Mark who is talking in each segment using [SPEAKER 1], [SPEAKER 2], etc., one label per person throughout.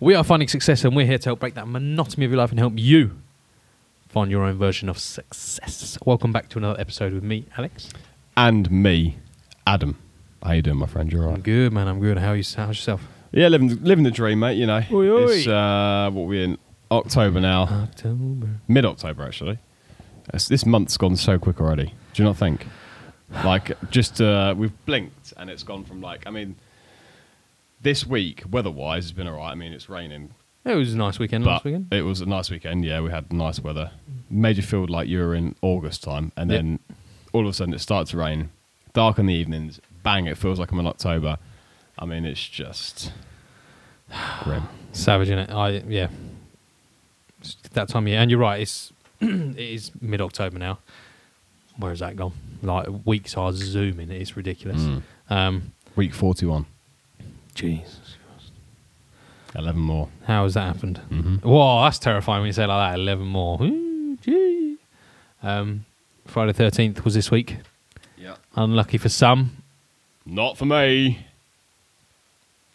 [SPEAKER 1] We are finding success, and we're here to help break that monotony of your life and help you find your own version of success. Welcome back to another episode with me, Alex.
[SPEAKER 2] And me, Adam. How you doing, my friend? You're
[SPEAKER 1] I'm
[SPEAKER 2] right.
[SPEAKER 1] good, man. I'm good. How are you? How's yourself?
[SPEAKER 2] Yeah, living living the dream, mate. You know,
[SPEAKER 1] Oi, oi.
[SPEAKER 2] it's uh, what we're in October now,
[SPEAKER 1] October.
[SPEAKER 2] mid October actually. It's- this month's gone so quick already. Do you not think? Like, just uh, we've blinked and it's gone from like, I mean, this week weather-wise has been alright. I mean, it's raining,
[SPEAKER 1] It was a nice weekend last weekend.
[SPEAKER 2] it was a nice weekend. Yeah, we had nice weather. Made you feel like you were in August time, and
[SPEAKER 1] Yep.
[SPEAKER 2] then all of a sudden it starts to rain. Dark in the evenings. Bang! It feels like I'm in October. I mean, it's just grim.
[SPEAKER 1] Savage in it. I yeah. It's that time of year, and you're right. It's it is mid October now. Where has that gone? Like weeks are zooming. It's ridiculous.
[SPEAKER 2] Mm.
[SPEAKER 1] Um,
[SPEAKER 2] Week 41.
[SPEAKER 1] Jesus,
[SPEAKER 2] 11 more.
[SPEAKER 1] how has that happened?
[SPEAKER 2] Mm-hmm.
[SPEAKER 1] Whoa, that's terrifying when you say it like that. Eleven more. Ooh, gee. Um, Friday thirteenth was this week.
[SPEAKER 2] Yeah.
[SPEAKER 1] Unlucky for some.
[SPEAKER 2] Not for me.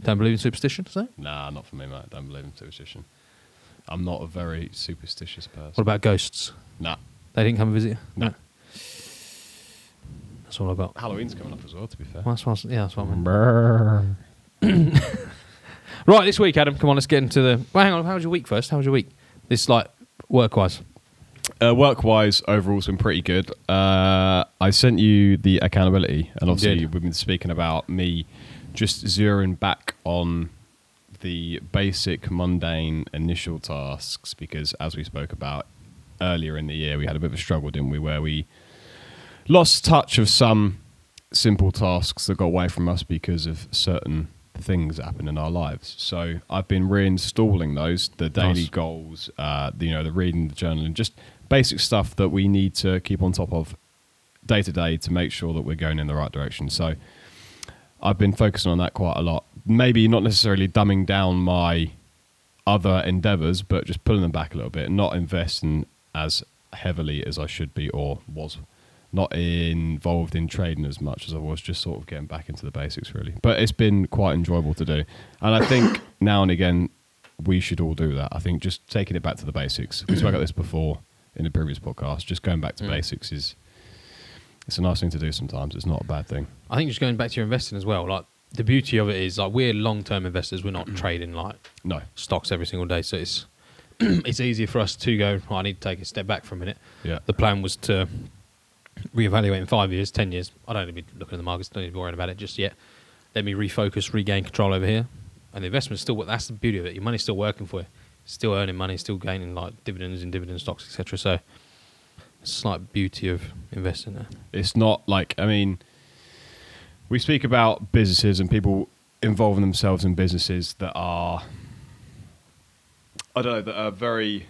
[SPEAKER 1] Don't believe in superstition, so?
[SPEAKER 2] Nah, not for me, mate. Don't believe in superstition. I'm not a very superstitious person.
[SPEAKER 1] What about ghosts?
[SPEAKER 2] Nah.
[SPEAKER 1] They didn't come and visit you.
[SPEAKER 2] No.
[SPEAKER 1] That's all I got.
[SPEAKER 2] Halloween's coming up as well, to be fair.
[SPEAKER 1] Well, that's what, yeah, that's what I meant. Right, this week, Adam. Come on, let's get into the. Well, hang on. How was your week first? How was your week? This like work wise.
[SPEAKER 2] Uh, work-wise, overall, it's been pretty good. Uh, I sent you the accountability, and obviously
[SPEAKER 1] did.
[SPEAKER 2] we've been speaking about me just zeroing back on the basic, mundane initial tasks because, as we spoke about earlier in the year, we had a bit of a struggle, didn't we, where we lost touch of some simple tasks that got away from us because of certain things happen in our lives. So I've been reinstalling those, the daily
[SPEAKER 1] Nice.
[SPEAKER 2] goals, uh, the, you know, the reading, the journaling, just basic stuff that we need to keep on top of day to day to make sure that we're going in the right direction. So I've been focusing on that quite a lot. Maybe not necessarily dumbing down my other endeavors, but just pulling them back a little bit, not investing as heavily as I should be or was not involved in trading as much as I was, just sort of getting back into the basics really. But it's been quite enjoyable to do. And I think now and again we should all do that. I think just taking it back to the basics. We spoke about this before in the previous podcast. Just going back to
[SPEAKER 1] Mm.
[SPEAKER 2] basics is it's a nice thing to do sometimes. It's not a bad thing.
[SPEAKER 1] I think just going back to your investing as well. Like the beauty of it is like we're long term investors. We're not trading like
[SPEAKER 2] No.
[SPEAKER 1] stocks every single day. So it's it's easier for us to go. "Oh, I need to take a step back for a minute.
[SPEAKER 2] Yeah.
[SPEAKER 1] The plan was to reevaluate in five years, ten years. I don't need to be looking at the markets. Don't need to be worrying about it just yet. Let me refocus, regain control over here, and the investment's still. That's the beauty of it. Your money's still working for you. Still earning money. Still gaining like dividends in dividend stocks, etc. So. Slight beauty of investing there.
[SPEAKER 2] It's not like I mean, we speak about businesses and people involving themselves in businesses that are, I don't know, that are very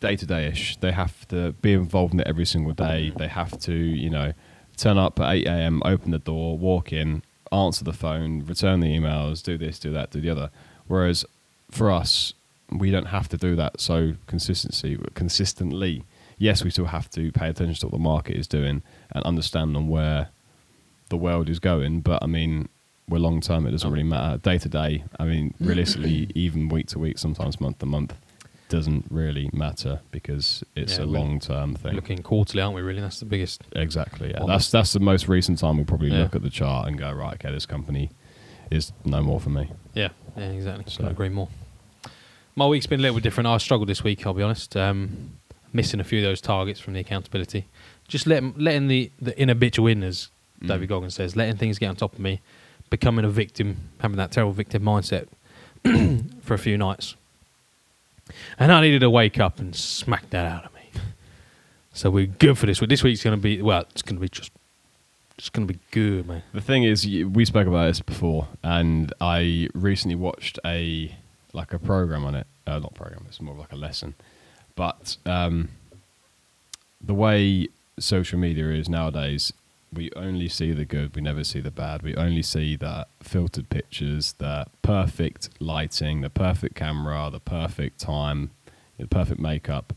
[SPEAKER 2] day to day ish. They have to be involved in it every single day. They have to, you know, turn up at eight a.m., open the door, walk in, answer the phone, return the emails, do this, do that, do the other. Whereas for us, we don't have to do that so consistency consistently. Yes, we still have to pay attention to what the market is doing and understand on where the world is going. But I mean, we're long term; it doesn't really matter. Day to day, I mean, mm. realistically, even week to week, sometimes month to month, doesn't really matter because it's
[SPEAKER 1] Yeah,
[SPEAKER 2] a long term thing.
[SPEAKER 1] Looking quarterly, aren't we? Really, that's the biggest.
[SPEAKER 2] Exactly. Yeah. That's that's the most recent time we'll probably
[SPEAKER 1] Yeah.
[SPEAKER 2] look at the chart and go right. Okay, this company is no more for me.
[SPEAKER 1] Yeah, yeah, exactly.
[SPEAKER 2] So-
[SPEAKER 1] Couldn't agree more. My week's been a little bit different. I struggled this week. I'll be honest. Um, missing a few of those targets from the accountability. Just letting letting the the inner bitch win, as
[SPEAKER 2] Mm.
[SPEAKER 1] David Goggins says. Letting things get on top of me, becoming a victim, having that terrible victim mindset for a few nights. And I needed to wake up and smack that out of me. So we're good for this week. This week's going to be well. It's going to be just. It's going to be good, man.
[SPEAKER 2] The thing is, we spoke about this before, and I recently watched a like a program on it. Uh, not program; it's more like a lesson. But um, the way social media is nowadays, we only see the good. We never see the bad. We only see the filtered pictures, the perfect lighting, the perfect camera, the perfect time, the perfect makeup,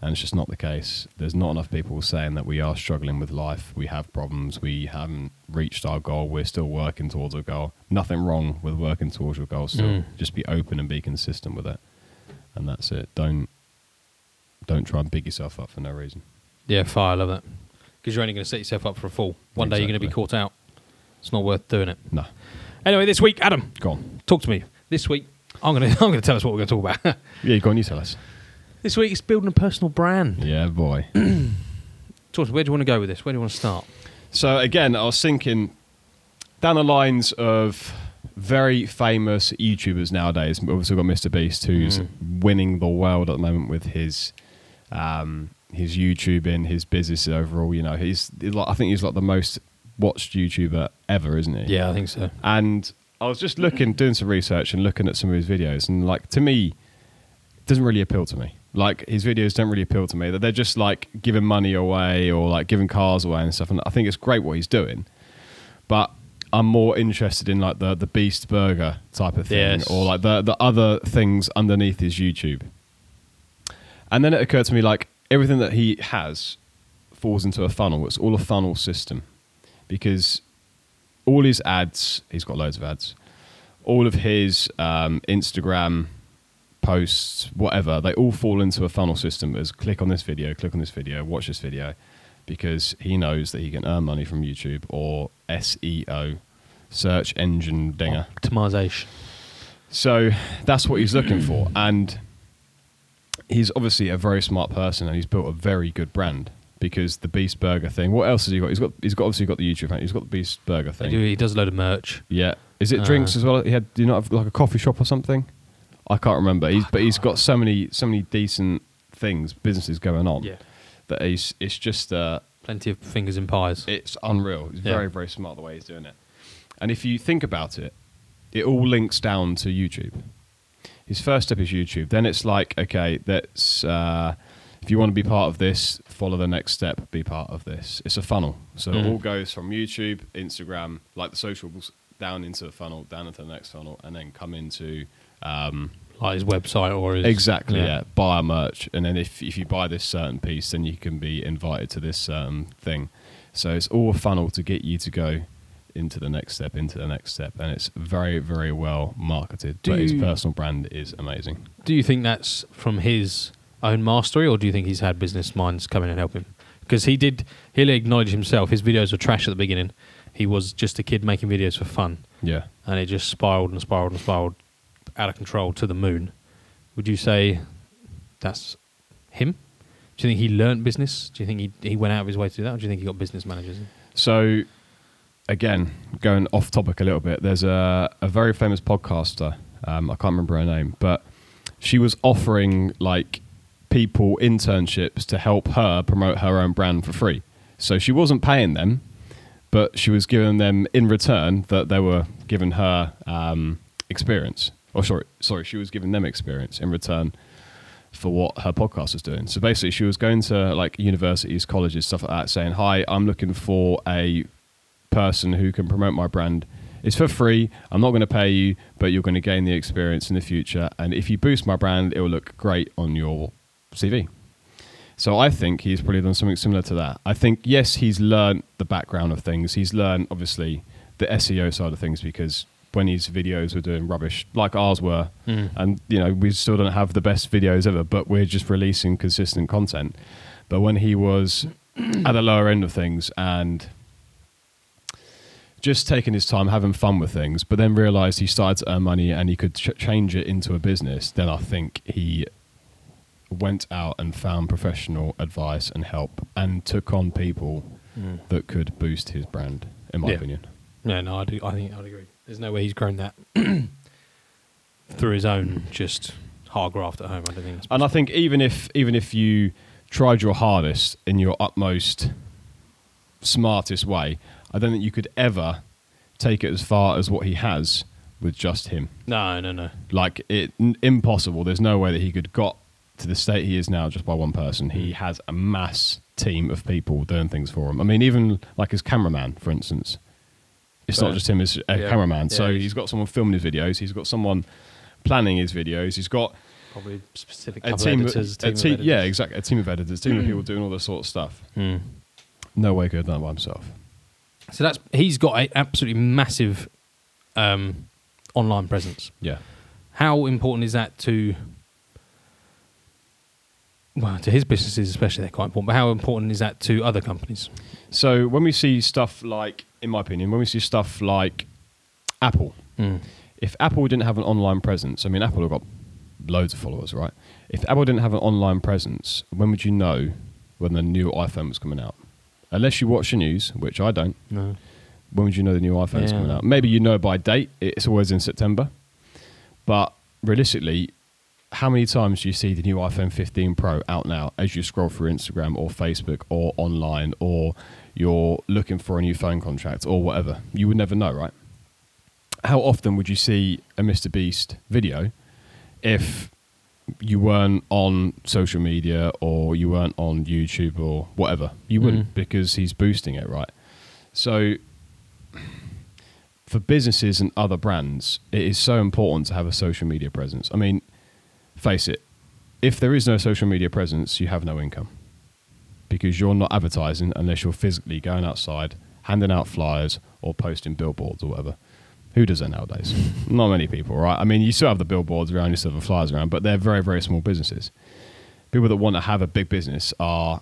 [SPEAKER 2] and it's just not the case. There's not enough people saying that we are struggling with life, we have problems, we haven't reached our goal, we're still working towards our goal. Nothing wrong with working towards your goal. Still,
[SPEAKER 1] Mm.
[SPEAKER 2] just be open and be consistent with it, and that's it. Don't don't try and big yourself up for no reason.
[SPEAKER 1] Yeah, fire. I love that. Because you're only going to set yourself up for a fall. One day you're going to be
[SPEAKER 2] Exactly.
[SPEAKER 1] caught out. It's not worth doing it.
[SPEAKER 2] No,
[SPEAKER 1] Anyway, this week, Adam,
[SPEAKER 2] go on.
[SPEAKER 1] talk to me. This week, I'm going to I'm going to tell us what we're going to talk about.
[SPEAKER 2] Yeah, go on. You tell us.
[SPEAKER 1] this week, it's building a personal brand.
[SPEAKER 2] Yeah, boy.
[SPEAKER 1] Talk to me. Where do you want to go with this? Where do you want to start?
[SPEAKER 2] So again, I was thinking down the lines of very famous YouTubers nowadays. We've also got Mr. Beast, who's winning the world at the moment with his um, his YouTubing, his business overall. You know, he's, he's like, I think he's like the most watched YouTuber ever, isn't he?
[SPEAKER 1] Yeah, I think so.
[SPEAKER 2] And I was just looking, doing some research and looking at some of his videos, and like to me, it doesn't really appeal to me. Like his videos don't really appeal to me. That they're just like giving money away or like giving cars away and stuff. And I think it's great what he's doing, but I'm more interested in like the the Beast Burger type of thing,
[SPEAKER 1] Yes.
[SPEAKER 2] or like the the other things underneath his YouTube. And then it occurred to me like everything that he has falls into a funnel. It's all a funnel system because all his ads, he's got loads of ads. All of his um, Instagram posts, whatever, they all fall into a funnel system as click on this video, click on this video, watch this video, because he knows that he can earn money from YouTube or SEO, search engine dinger.
[SPEAKER 1] Optimization.
[SPEAKER 2] So that's what he's looking for. And he's obviously a very smart person and he's built a very good brand because the Beast Burger thing. What else has he got? He's got he's got obviously got the YouTube account. He's got the Beast Burger thing.
[SPEAKER 1] do, he does a load of merch.
[SPEAKER 2] Yeah. Is it
[SPEAKER 1] Uh,
[SPEAKER 2] drinks as well? He had do you not have like a coffee shop or something? I can't remember. He's but he's got so many so many decent things, businesses going on
[SPEAKER 1] Yeah.
[SPEAKER 2] that he's it's just uh
[SPEAKER 1] Plenty of fingers in pies.
[SPEAKER 2] it's unreal. He's
[SPEAKER 1] Yeah.
[SPEAKER 2] very, very smart the way he's doing it. And if you think about it, it all links down to YouTube. His first step is YouTube. Then it's like, okay, that's uh, if you want to be part of this, follow the next step, be part of this. It's a funnel. So it
[SPEAKER 1] Mm.
[SPEAKER 2] all goes from YouTube, Instagram, like the socials, down into a funnel, down into the next funnel, and then come into um,
[SPEAKER 1] Like his website or his.
[SPEAKER 2] Exactly. Yeah. Buy a merch, and then if if you buy this certain piece, then you can be invited to this certain thing. So it's all a funnel to get you to go into the next step, into the next step, and it's very very well marketed.
[SPEAKER 1] Do
[SPEAKER 2] but his personal brand is amazing.
[SPEAKER 1] Do you think that's from his own mastery, or do you think he's had business minds come in and help him? Because he did, he'll acknowledge himself. His videos were trash at the beginning. He was just a kid making videos for fun,
[SPEAKER 2] Yeah.
[SPEAKER 1] and it just spiraled and spiraled and spiraled out of control to the moon. Would you say that's him? Do you think he learnt business? Do you think he he went out of his way to do that, or do you think he got business managers?
[SPEAKER 2] So again, going off topic a little bit, there's a a very famous podcaster. Um, I can't remember her name, but she was offering like people internships to help her promote her own brand for free. So she wasn't paying them, but she was giving them in return that they were giving her um, experience. Or sorry, sorry, she was giving them experience in return for what her podcast was doing. So basically, she was going to like universities, colleges, stuff like that, saying, "Hi, I'm looking for a person who can promote my brand. It's for free. I'm not going to pay you, but you're going to gain the experience in the future. And if you boost my brand, it will look great on your CV." So I think he's probably done something similar to that. I think yes, he's learned the background of things. He's learned obviously the SEO side of things because when his videos were doing rubbish like ours were, mm. and you know we still don't have the best videos ever, but we're just releasing consistent content. But when he was at the lower end of things and just taking his time, having fun with things, but then realized he started to earn money and he could ch- change it into a business, then I think he went out and found professional advice and help and took on people mm. that could boost his brand, in my
[SPEAKER 1] Yeah.
[SPEAKER 2] opinion.
[SPEAKER 1] Yeah, no, I do. I think I'd agree. There's no way he's grown that through his own mm. just hard graft at home. I don't think.
[SPEAKER 2] And I think even if even if you tried your hardest in your utmost smartest way, I don't think you could ever take it as far as what he has with just him.
[SPEAKER 1] no, no, no.
[SPEAKER 2] Like it n- impossible. There's no way that he could got to the state he is now just by one person. He has a mass team of people doing things for him. I mean, even like his cameraman, for instance. It's not just him as a
[SPEAKER 1] Yeah.
[SPEAKER 2] cameraman.
[SPEAKER 1] Yeah,
[SPEAKER 2] so
[SPEAKER 1] he's-
[SPEAKER 2] got someone filming his videos. He's got someone planning his videos. He's got
[SPEAKER 1] Probably specific
[SPEAKER 2] A team,
[SPEAKER 1] editors.
[SPEAKER 2] a
[SPEAKER 1] team of
[SPEAKER 2] team- yeah,
[SPEAKER 1] editors.
[SPEAKER 2] exactly. A team of editors, a team of people doing all this sort of stuff.
[SPEAKER 1] Mm.
[SPEAKER 2] No way could have done it by himself.
[SPEAKER 1] So that's he's got an absolutely massive um, online presence.
[SPEAKER 2] Yeah.
[SPEAKER 1] How important is that to? Well, to his businesses especially, they're quite important. But how important is that to other companies?
[SPEAKER 2] So when we see stuff like, in my opinion, when we see stuff like Apple,
[SPEAKER 1] Mm.
[SPEAKER 2] if Apple didn't have an online presence, I mean, Apple have got loads of followers, right? If Apple didn't have an online presence, when would you know when the new iPhone was coming out? Unless you watch the news, which I don't.
[SPEAKER 1] No.
[SPEAKER 2] When would you know the new iPhone is
[SPEAKER 1] Yeah.
[SPEAKER 2] coming out? Maybe you know by date. It's always in September. But realistically, how many times do you see the new iPhone 15 Pro out now as you scroll through Instagram or Facebook or online or you're looking for a new phone contract or whatever? You would never know, right? How often would you see a Mr. Beast video if you weren't on social media or you weren't on YouTube or whatever? You wouldn't
[SPEAKER 1] Mm.
[SPEAKER 2] because he's boosting it, right? So for businesses and other brands, it is so important to have a social media presence. I mean, face it, if there is no social media presence, you have no income because you're not advertising unless you're physically going outside, handing out flyers, or posting billboards or whatever. Who does that nowadays? not many people, right? I mean, you still have the billboards around, you still have the flyers around, but they're very, very small businesses. People that want to have a big business are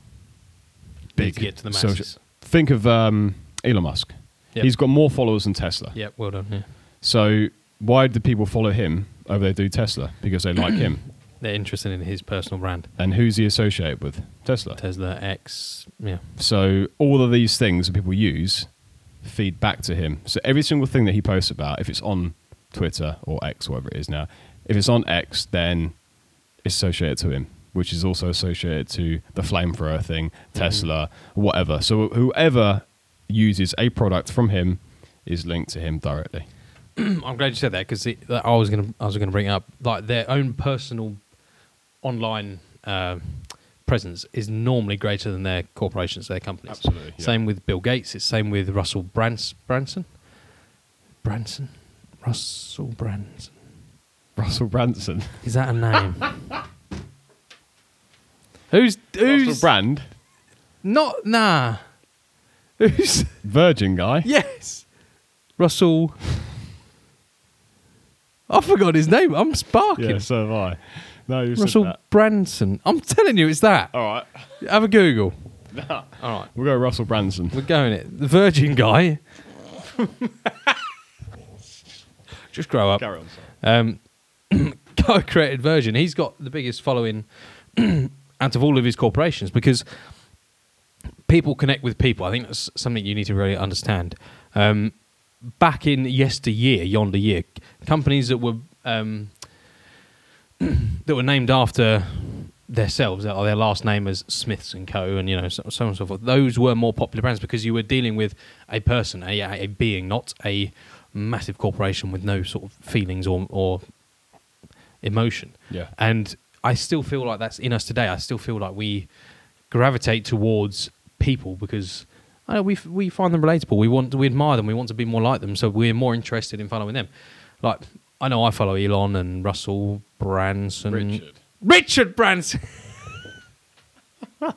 [SPEAKER 2] big.
[SPEAKER 1] to get to the
[SPEAKER 2] social-
[SPEAKER 1] masses.
[SPEAKER 2] Think of um, Elon Musk.
[SPEAKER 1] Yep.
[SPEAKER 2] He's got more followers than Tesla.
[SPEAKER 1] Yeah, well done. Yeah.
[SPEAKER 2] So why do people follow him over they do Tesla? Because they like him.
[SPEAKER 1] They're interested in his personal brand.
[SPEAKER 2] And who's he associated with? Tesla.
[SPEAKER 1] Tesla X. Yeah.
[SPEAKER 2] So all of these things that people use feed back to him. So every single thing that he posts about, if it's on Twitter or X, whatever it is now, if it's on X, then it's associated to him, which is also associated to the flamethrower thing, Tesla, whatever. So whoever uses a product from him is linked to him directly.
[SPEAKER 1] I'm glad you said that because I was gonna I was gonna bring up like their own personal online uh, presence is normally greater than their corporations, their companies.
[SPEAKER 2] Absolutely, yeah.
[SPEAKER 1] Same with Bill Gates. It's same with Russell Brans- Branson. Branson. Russell Branson.
[SPEAKER 2] Russell Branson.
[SPEAKER 1] Is that a name? who's who's
[SPEAKER 2] Russell Brand,
[SPEAKER 1] not nah? Who's
[SPEAKER 2] Virgin guy.
[SPEAKER 1] yes? Russell. I forgot his name. I'm sparking.
[SPEAKER 2] Yeah, so have I. No, you
[SPEAKER 1] Russell
[SPEAKER 2] said that.
[SPEAKER 1] Branson. I'm telling you, it's that.
[SPEAKER 2] All right.
[SPEAKER 1] Have a Google. All right,
[SPEAKER 2] We'll go Russell Branson.
[SPEAKER 1] we're going it. The Virgin guy. Just grow up.
[SPEAKER 2] Carry on. sorry.
[SPEAKER 1] Um, guy created Virgin. He's got the biggest following out of all of his corporations because people connect with people. I think that's something you need to really understand. Um, back in yesteryear, yonder year, companies that were um, that were named after themselves, or their last name as Smiths and Co. and you know so, so on and so forth. Those were more popular brands because you were dealing with a person, a, a being, not a massive corporation with no sort of feelings or, or emotion.
[SPEAKER 2] Yeah.
[SPEAKER 1] And I still feel like that's in us today. I still feel like we gravitate towards people because I know we f- we find them relatable. We want we admire them. We want to be more like them. So we're more interested in following them. Like I know I follow Elon and Russell Branson.
[SPEAKER 2] Richard.
[SPEAKER 1] Richard Branson. I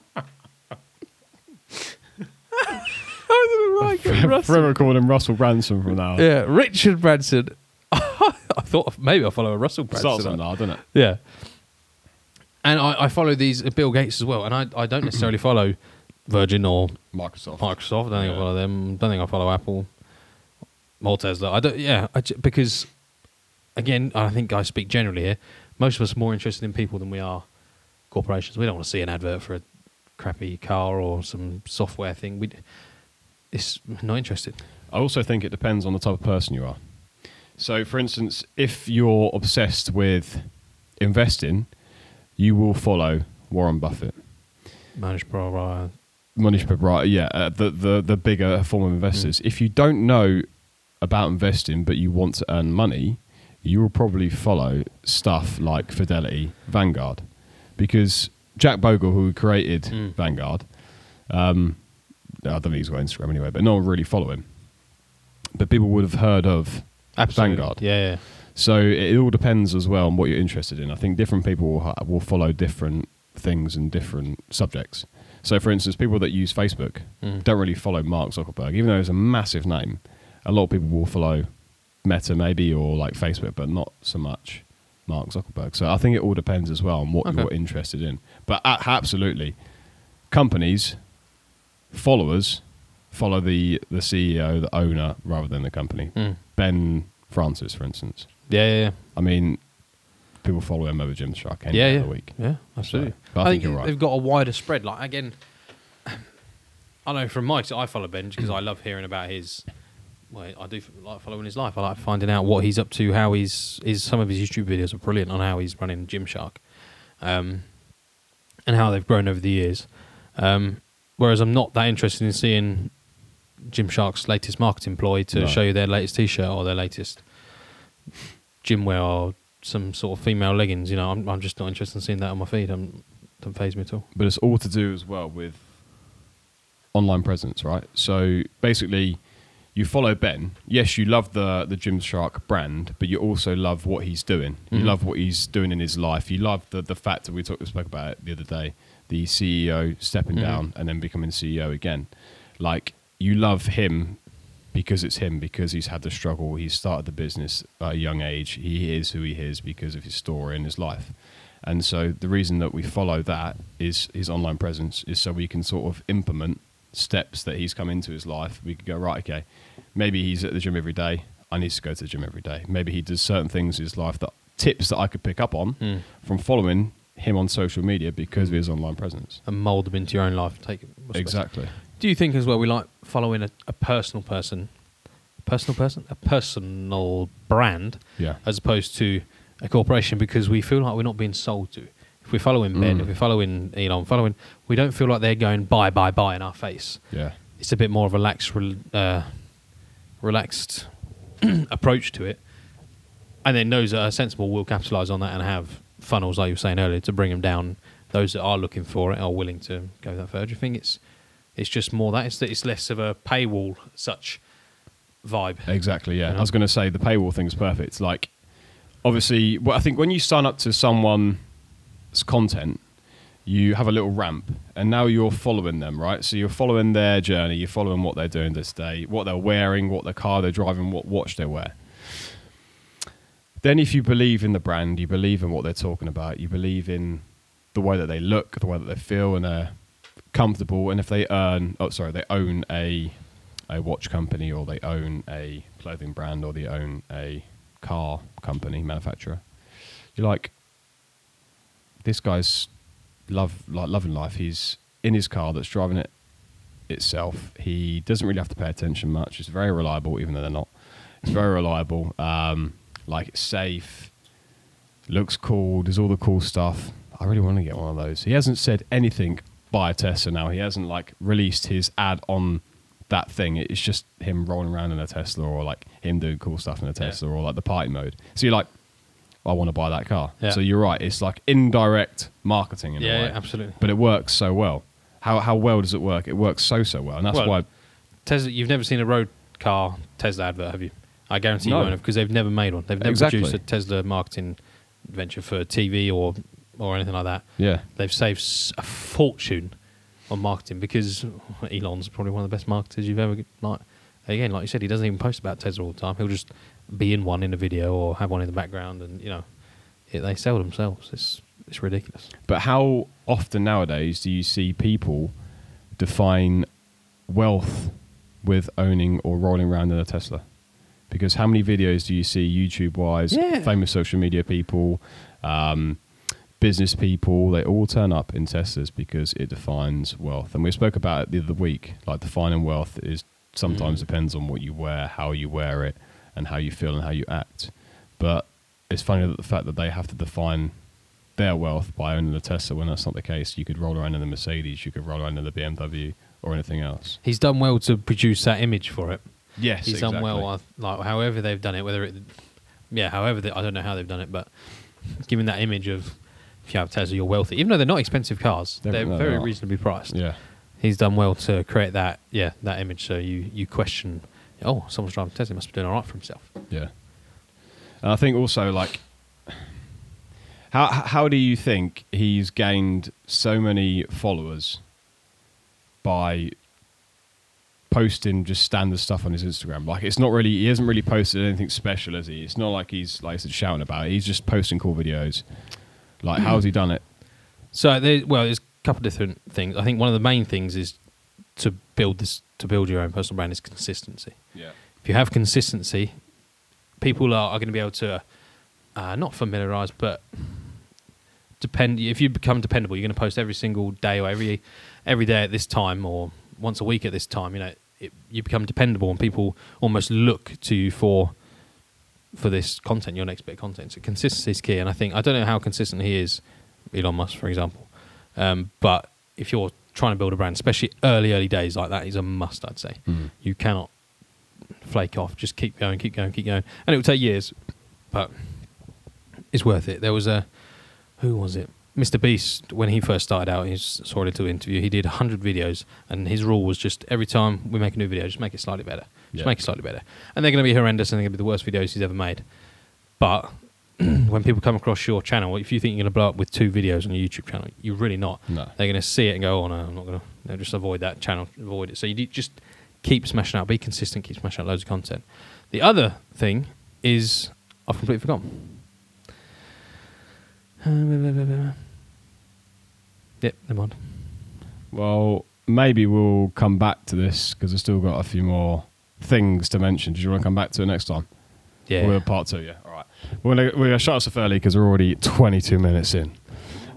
[SPEAKER 1] don't know why I get Russell.
[SPEAKER 2] Forever calling him Russell Branson from now. on.
[SPEAKER 1] Yeah, Richard Branson. I thought maybe I'll follow a Russell Branson.
[SPEAKER 2] Starts on now, doesn't it?
[SPEAKER 1] Yeah. And I, I follow these uh, Bill Gates as well, and I, I don't necessarily follow Virgin or
[SPEAKER 2] Microsoft.
[SPEAKER 1] Microsoft. I don't think I
[SPEAKER 2] Yeah.
[SPEAKER 1] follow them. Don't think I follow Apple or Tesla. I don't. Yeah, I ju- because again, I think I speak generally here. Most of us are more interested in people than we are corporations. We don't want to see an advert for a crappy car or some software thing. We, it's not interested.
[SPEAKER 2] I also think it depends on the type of person you are. So, for instance, if you're obsessed with investing, you will follow Warren Buffett.
[SPEAKER 1] Manish Prabha,
[SPEAKER 2] Manish Prabhat, yeah, uh, the, the the bigger form of investors. If you don't know about investing but you want to earn money, you will probably follow stuff like Fidelity, Vanguard, because Jack Bogle, who created
[SPEAKER 1] Mm.
[SPEAKER 2] Vanguard, um, I don't think he's got Instagram anyway, but no one really follow him. But people would have heard of
[SPEAKER 1] Absolutely.
[SPEAKER 2] Vanguard.
[SPEAKER 1] Yeah, yeah.
[SPEAKER 2] So it all depends as well on what you're interested in. I think different people will, ha- will follow different things and different subjects. So, for instance, people that use Facebook
[SPEAKER 1] Mm.
[SPEAKER 2] don't really follow Mark Zuckerberg, even though he's a massive name. A lot of people will follow Meta maybe or like Facebook, but not so much Mark Zuckerberg. So I think it all depends as well on what
[SPEAKER 1] Okay.
[SPEAKER 2] you're interested in. But absolutely, companies, followers follow the the CEO, the owner, rather than the company.
[SPEAKER 1] Mm.
[SPEAKER 2] Ben Francis, for instance.
[SPEAKER 1] Yeah, yeah, yeah.
[SPEAKER 2] I mean, people follow him over Gymshark any
[SPEAKER 1] yeah, yeah.
[SPEAKER 2] the week.
[SPEAKER 1] Yeah, absolutely.
[SPEAKER 2] So, but I think you're right.
[SPEAKER 1] They've got a wider spread. Like again, I know from Mike's, I follow Ben because I love hearing about his. Well, I do like following his life. I like finding out what he's up to, how he's his. Some of his YouTube videos are brilliant on how he's running Gymshark, um, and how they've grown over the years. Um, whereas I'm not that interested in seeing Gymshark's latest marketing ploy to
[SPEAKER 2] No.
[SPEAKER 1] show you their latest T-shirt or their latest gym wear or some sort of female leggings. You know, I'm, I'm just not interested in seeing that on my feed. I'm, doesn't phase me at all.
[SPEAKER 2] but it's all to do as well with online presence, right? So basically, you follow Ben. Yes, you love the the Gymshark brand, but you also love what he's doing. You
[SPEAKER 1] Mhm.
[SPEAKER 2] love what he's doing in his life. You love the the fact that we talked spoke about it the other day, the CEO stepping
[SPEAKER 1] Mhm.
[SPEAKER 2] down and then becoming CEO again. Like you love him because it's him because he's had the struggle. He started the business at a young age. He is who he is because of his story and his life. And so the reason that we follow that is his online presence is so we can sort of implement steps that he's come into his life. We could go, right, okay, maybe he's at the gym every day. I need to go to the gym every day. Maybe he does certain things in his life that tips that I could pick up on
[SPEAKER 1] Mm.
[SPEAKER 2] from following him on social media because of his online presence.
[SPEAKER 1] And mould them into your own life. Take.
[SPEAKER 2] Exactly.
[SPEAKER 1] Do you think as well we like following a, a personal person, a personal person, a personal brand,
[SPEAKER 2] Yeah.
[SPEAKER 1] as opposed to a corporation because we feel like we're not being sold to. If we're following Ben,
[SPEAKER 2] Mm.
[SPEAKER 1] if we're following Elon, following, we don't feel like they're going buy, buy, buy in our face.
[SPEAKER 2] Yeah.
[SPEAKER 1] It's a bit more of a relaxed, rel- uh, relaxed approach to it. And then those that are sensible will capitalise on that and have funnels, like you were saying earlier, to bring them down. Those that are looking for it are willing to go that far. Do you think it's it's just more that it's that it's less of a paywall such vibe?
[SPEAKER 2] Exactly. Yeah,
[SPEAKER 1] Yeah.
[SPEAKER 2] I was going to say the paywall thing's perfect. Like, obviously, well, I think when you sign up to someone's content, you have a little ramp, and now you're following them, right? So you're following their journey. You're following what they're doing this day, what they're wearing, what the car they're driving, what watch they wear. Then, if you believe in the brand, you believe in what they're talking about, you believe in the way that they look, the way that they feel, and they're comfortable. And if they earn, oh, sorry, they own a a watch company, or they own a clothing brand, or they own a car company manufacturer, you're like, this guy's love like loving life. He's in his car that's driving it itself. He doesn't really have to pay attention much. It's very reliable, even though they're not. It's very reliable. Um, like it's safe. Looks cool. Does all the cool stuff. I really want to get one of those. He hasn't said anything buy a Tesla now. He hasn't like released his ad on that thing. It's just him rolling around in a Tesla or like him doing cool stuff in a Tesla or like the party mode. So you're like, I want to buy that car.
[SPEAKER 1] Yeah.
[SPEAKER 2] So you're right. It's like indirect marketing in a way
[SPEAKER 1] yeah, absolutely.
[SPEAKER 2] but it works so well. How how well does it work? It works so so well, and that's
[SPEAKER 1] Well,
[SPEAKER 2] why.
[SPEAKER 1] Tesla, you've never seen a road car Tesla advert, have you? I guarantee
[SPEAKER 2] No.
[SPEAKER 1] you won't have because they've never made one. They've never
[SPEAKER 2] Exactly.
[SPEAKER 1] produced a Tesla marketing venture for TV or or anything like that.
[SPEAKER 2] Yeah,
[SPEAKER 1] They've saved a fortune on marketing because Elon's probably one of the best marketers you've ever like. Again, like you said, he doesn't even post about Tesla all the time. He'll just be in one in a video or have one in the background, and you know, it, they sell themselves. It's it's ridiculous.
[SPEAKER 2] but how often nowadays do you see people define wealth with owning or rolling around in a Tesla? Because how many videos do you see YouTube wise,
[SPEAKER 1] Yeah.
[SPEAKER 2] famous social media people, um, business people, they all turn up in Teslas because it defines wealth. And we spoke about it the other week. Like defining wealth is sometimes
[SPEAKER 1] Mm.
[SPEAKER 2] depends on what you wear, how you wear it, and how you feel and how you act. But it's funny that the fact that they have to define their wealth by owning a Tesla when that's not the case. You could roll around in the Mercedes, you could roll around in the BMW or anything else.
[SPEAKER 1] He's done well to produce that image for it.
[SPEAKER 2] Yes,
[SPEAKER 1] He's done well. Like however they've done it, whether it, yeah, however they, I don't know how they've done it, but given that image of if you have Tesla, you're wealthy. Even though they're not expensive cars,
[SPEAKER 2] They're-
[SPEAKER 1] they're,
[SPEAKER 2] no,
[SPEAKER 1] very
[SPEAKER 2] they're
[SPEAKER 1] reasonably priced.
[SPEAKER 2] Yeah,
[SPEAKER 1] He's done well to create that, yeah, that image. So you you question, oh, someone's driving a Tesla, he must be doing all right for himself.
[SPEAKER 2] yeah. And I think also like how how do you think he's gained so many followers by posting just standard stuff on his Instagram? Like it's not really he hasn't really posted anything special, has he? It's not like he's like I said shouting about it. He's just posting cool videos. Like how's he done it?
[SPEAKER 1] So there, well, there's a couple of different things. I think one of the main things is to build this to build your own personal brand is consistency.
[SPEAKER 2] Yeah.
[SPEAKER 1] If you have consistency, people are, are going to be able to uh, not familiarize, but depend. If you become dependable, you're going to post every single day or every every day at this time or once a week at this time. You know, it, you become dependable, and people almost look to you for for this content, your next bit of content. So consistency is key, and I think I don't know how consistent he is, Elon Musk, for example, um, but if you're trying to build a brand, especially early early days like that, is a must. I'd say
[SPEAKER 2] Mm.
[SPEAKER 1] you cannot flake off. Just keep going, keep going, keep going, and it will take years, but it's worth it. There was a who was it? Mr. Beast, when he first started out, he saw a little interview. He did 100 videos, and his rule was just every time we make a new video, just make it slightly better. Just
[SPEAKER 2] Yeah.
[SPEAKER 1] make it slightly better. And they're going to be horrendous, and they're going to be the worst videos he's ever made. But when people come across your channel, if you think you're going to blow up with two videos on your YouTube channel, you're really not.
[SPEAKER 2] No.
[SPEAKER 1] They're going to see it and go, "Oh no, I'm not going to." No, just avoid that channel, avoid it. So you just keep smashing out, be consistent, keep smashing out loads of content. The other thing is I've completely forgotten. Yep, never mind.
[SPEAKER 2] Well, maybe we'll come back to this because I've still got a few more things to mention. Do you want to come back to it next time?
[SPEAKER 1] Yeah,
[SPEAKER 2] We're part two, yeah. All right. We're going we're gonna shut us off early because we're already 22 minutes in.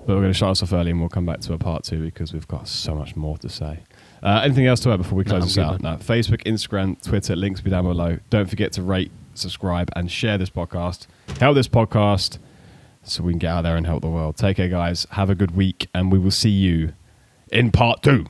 [SPEAKER 2] But we're going to shut us off early and we'll come back to a part two because we've got so much more to say. Uh, anything else to add before we close
[SPEAKER 1] I'm
[SPEAKER 2] this out? No. Facebook, Instagram, Twitter, links will be down below. Don't forget to rate, subscribe, and share this podcast. Help this podcast so we can get out there and help the world. Take care, guys. Have a good week, and we will see you in part two.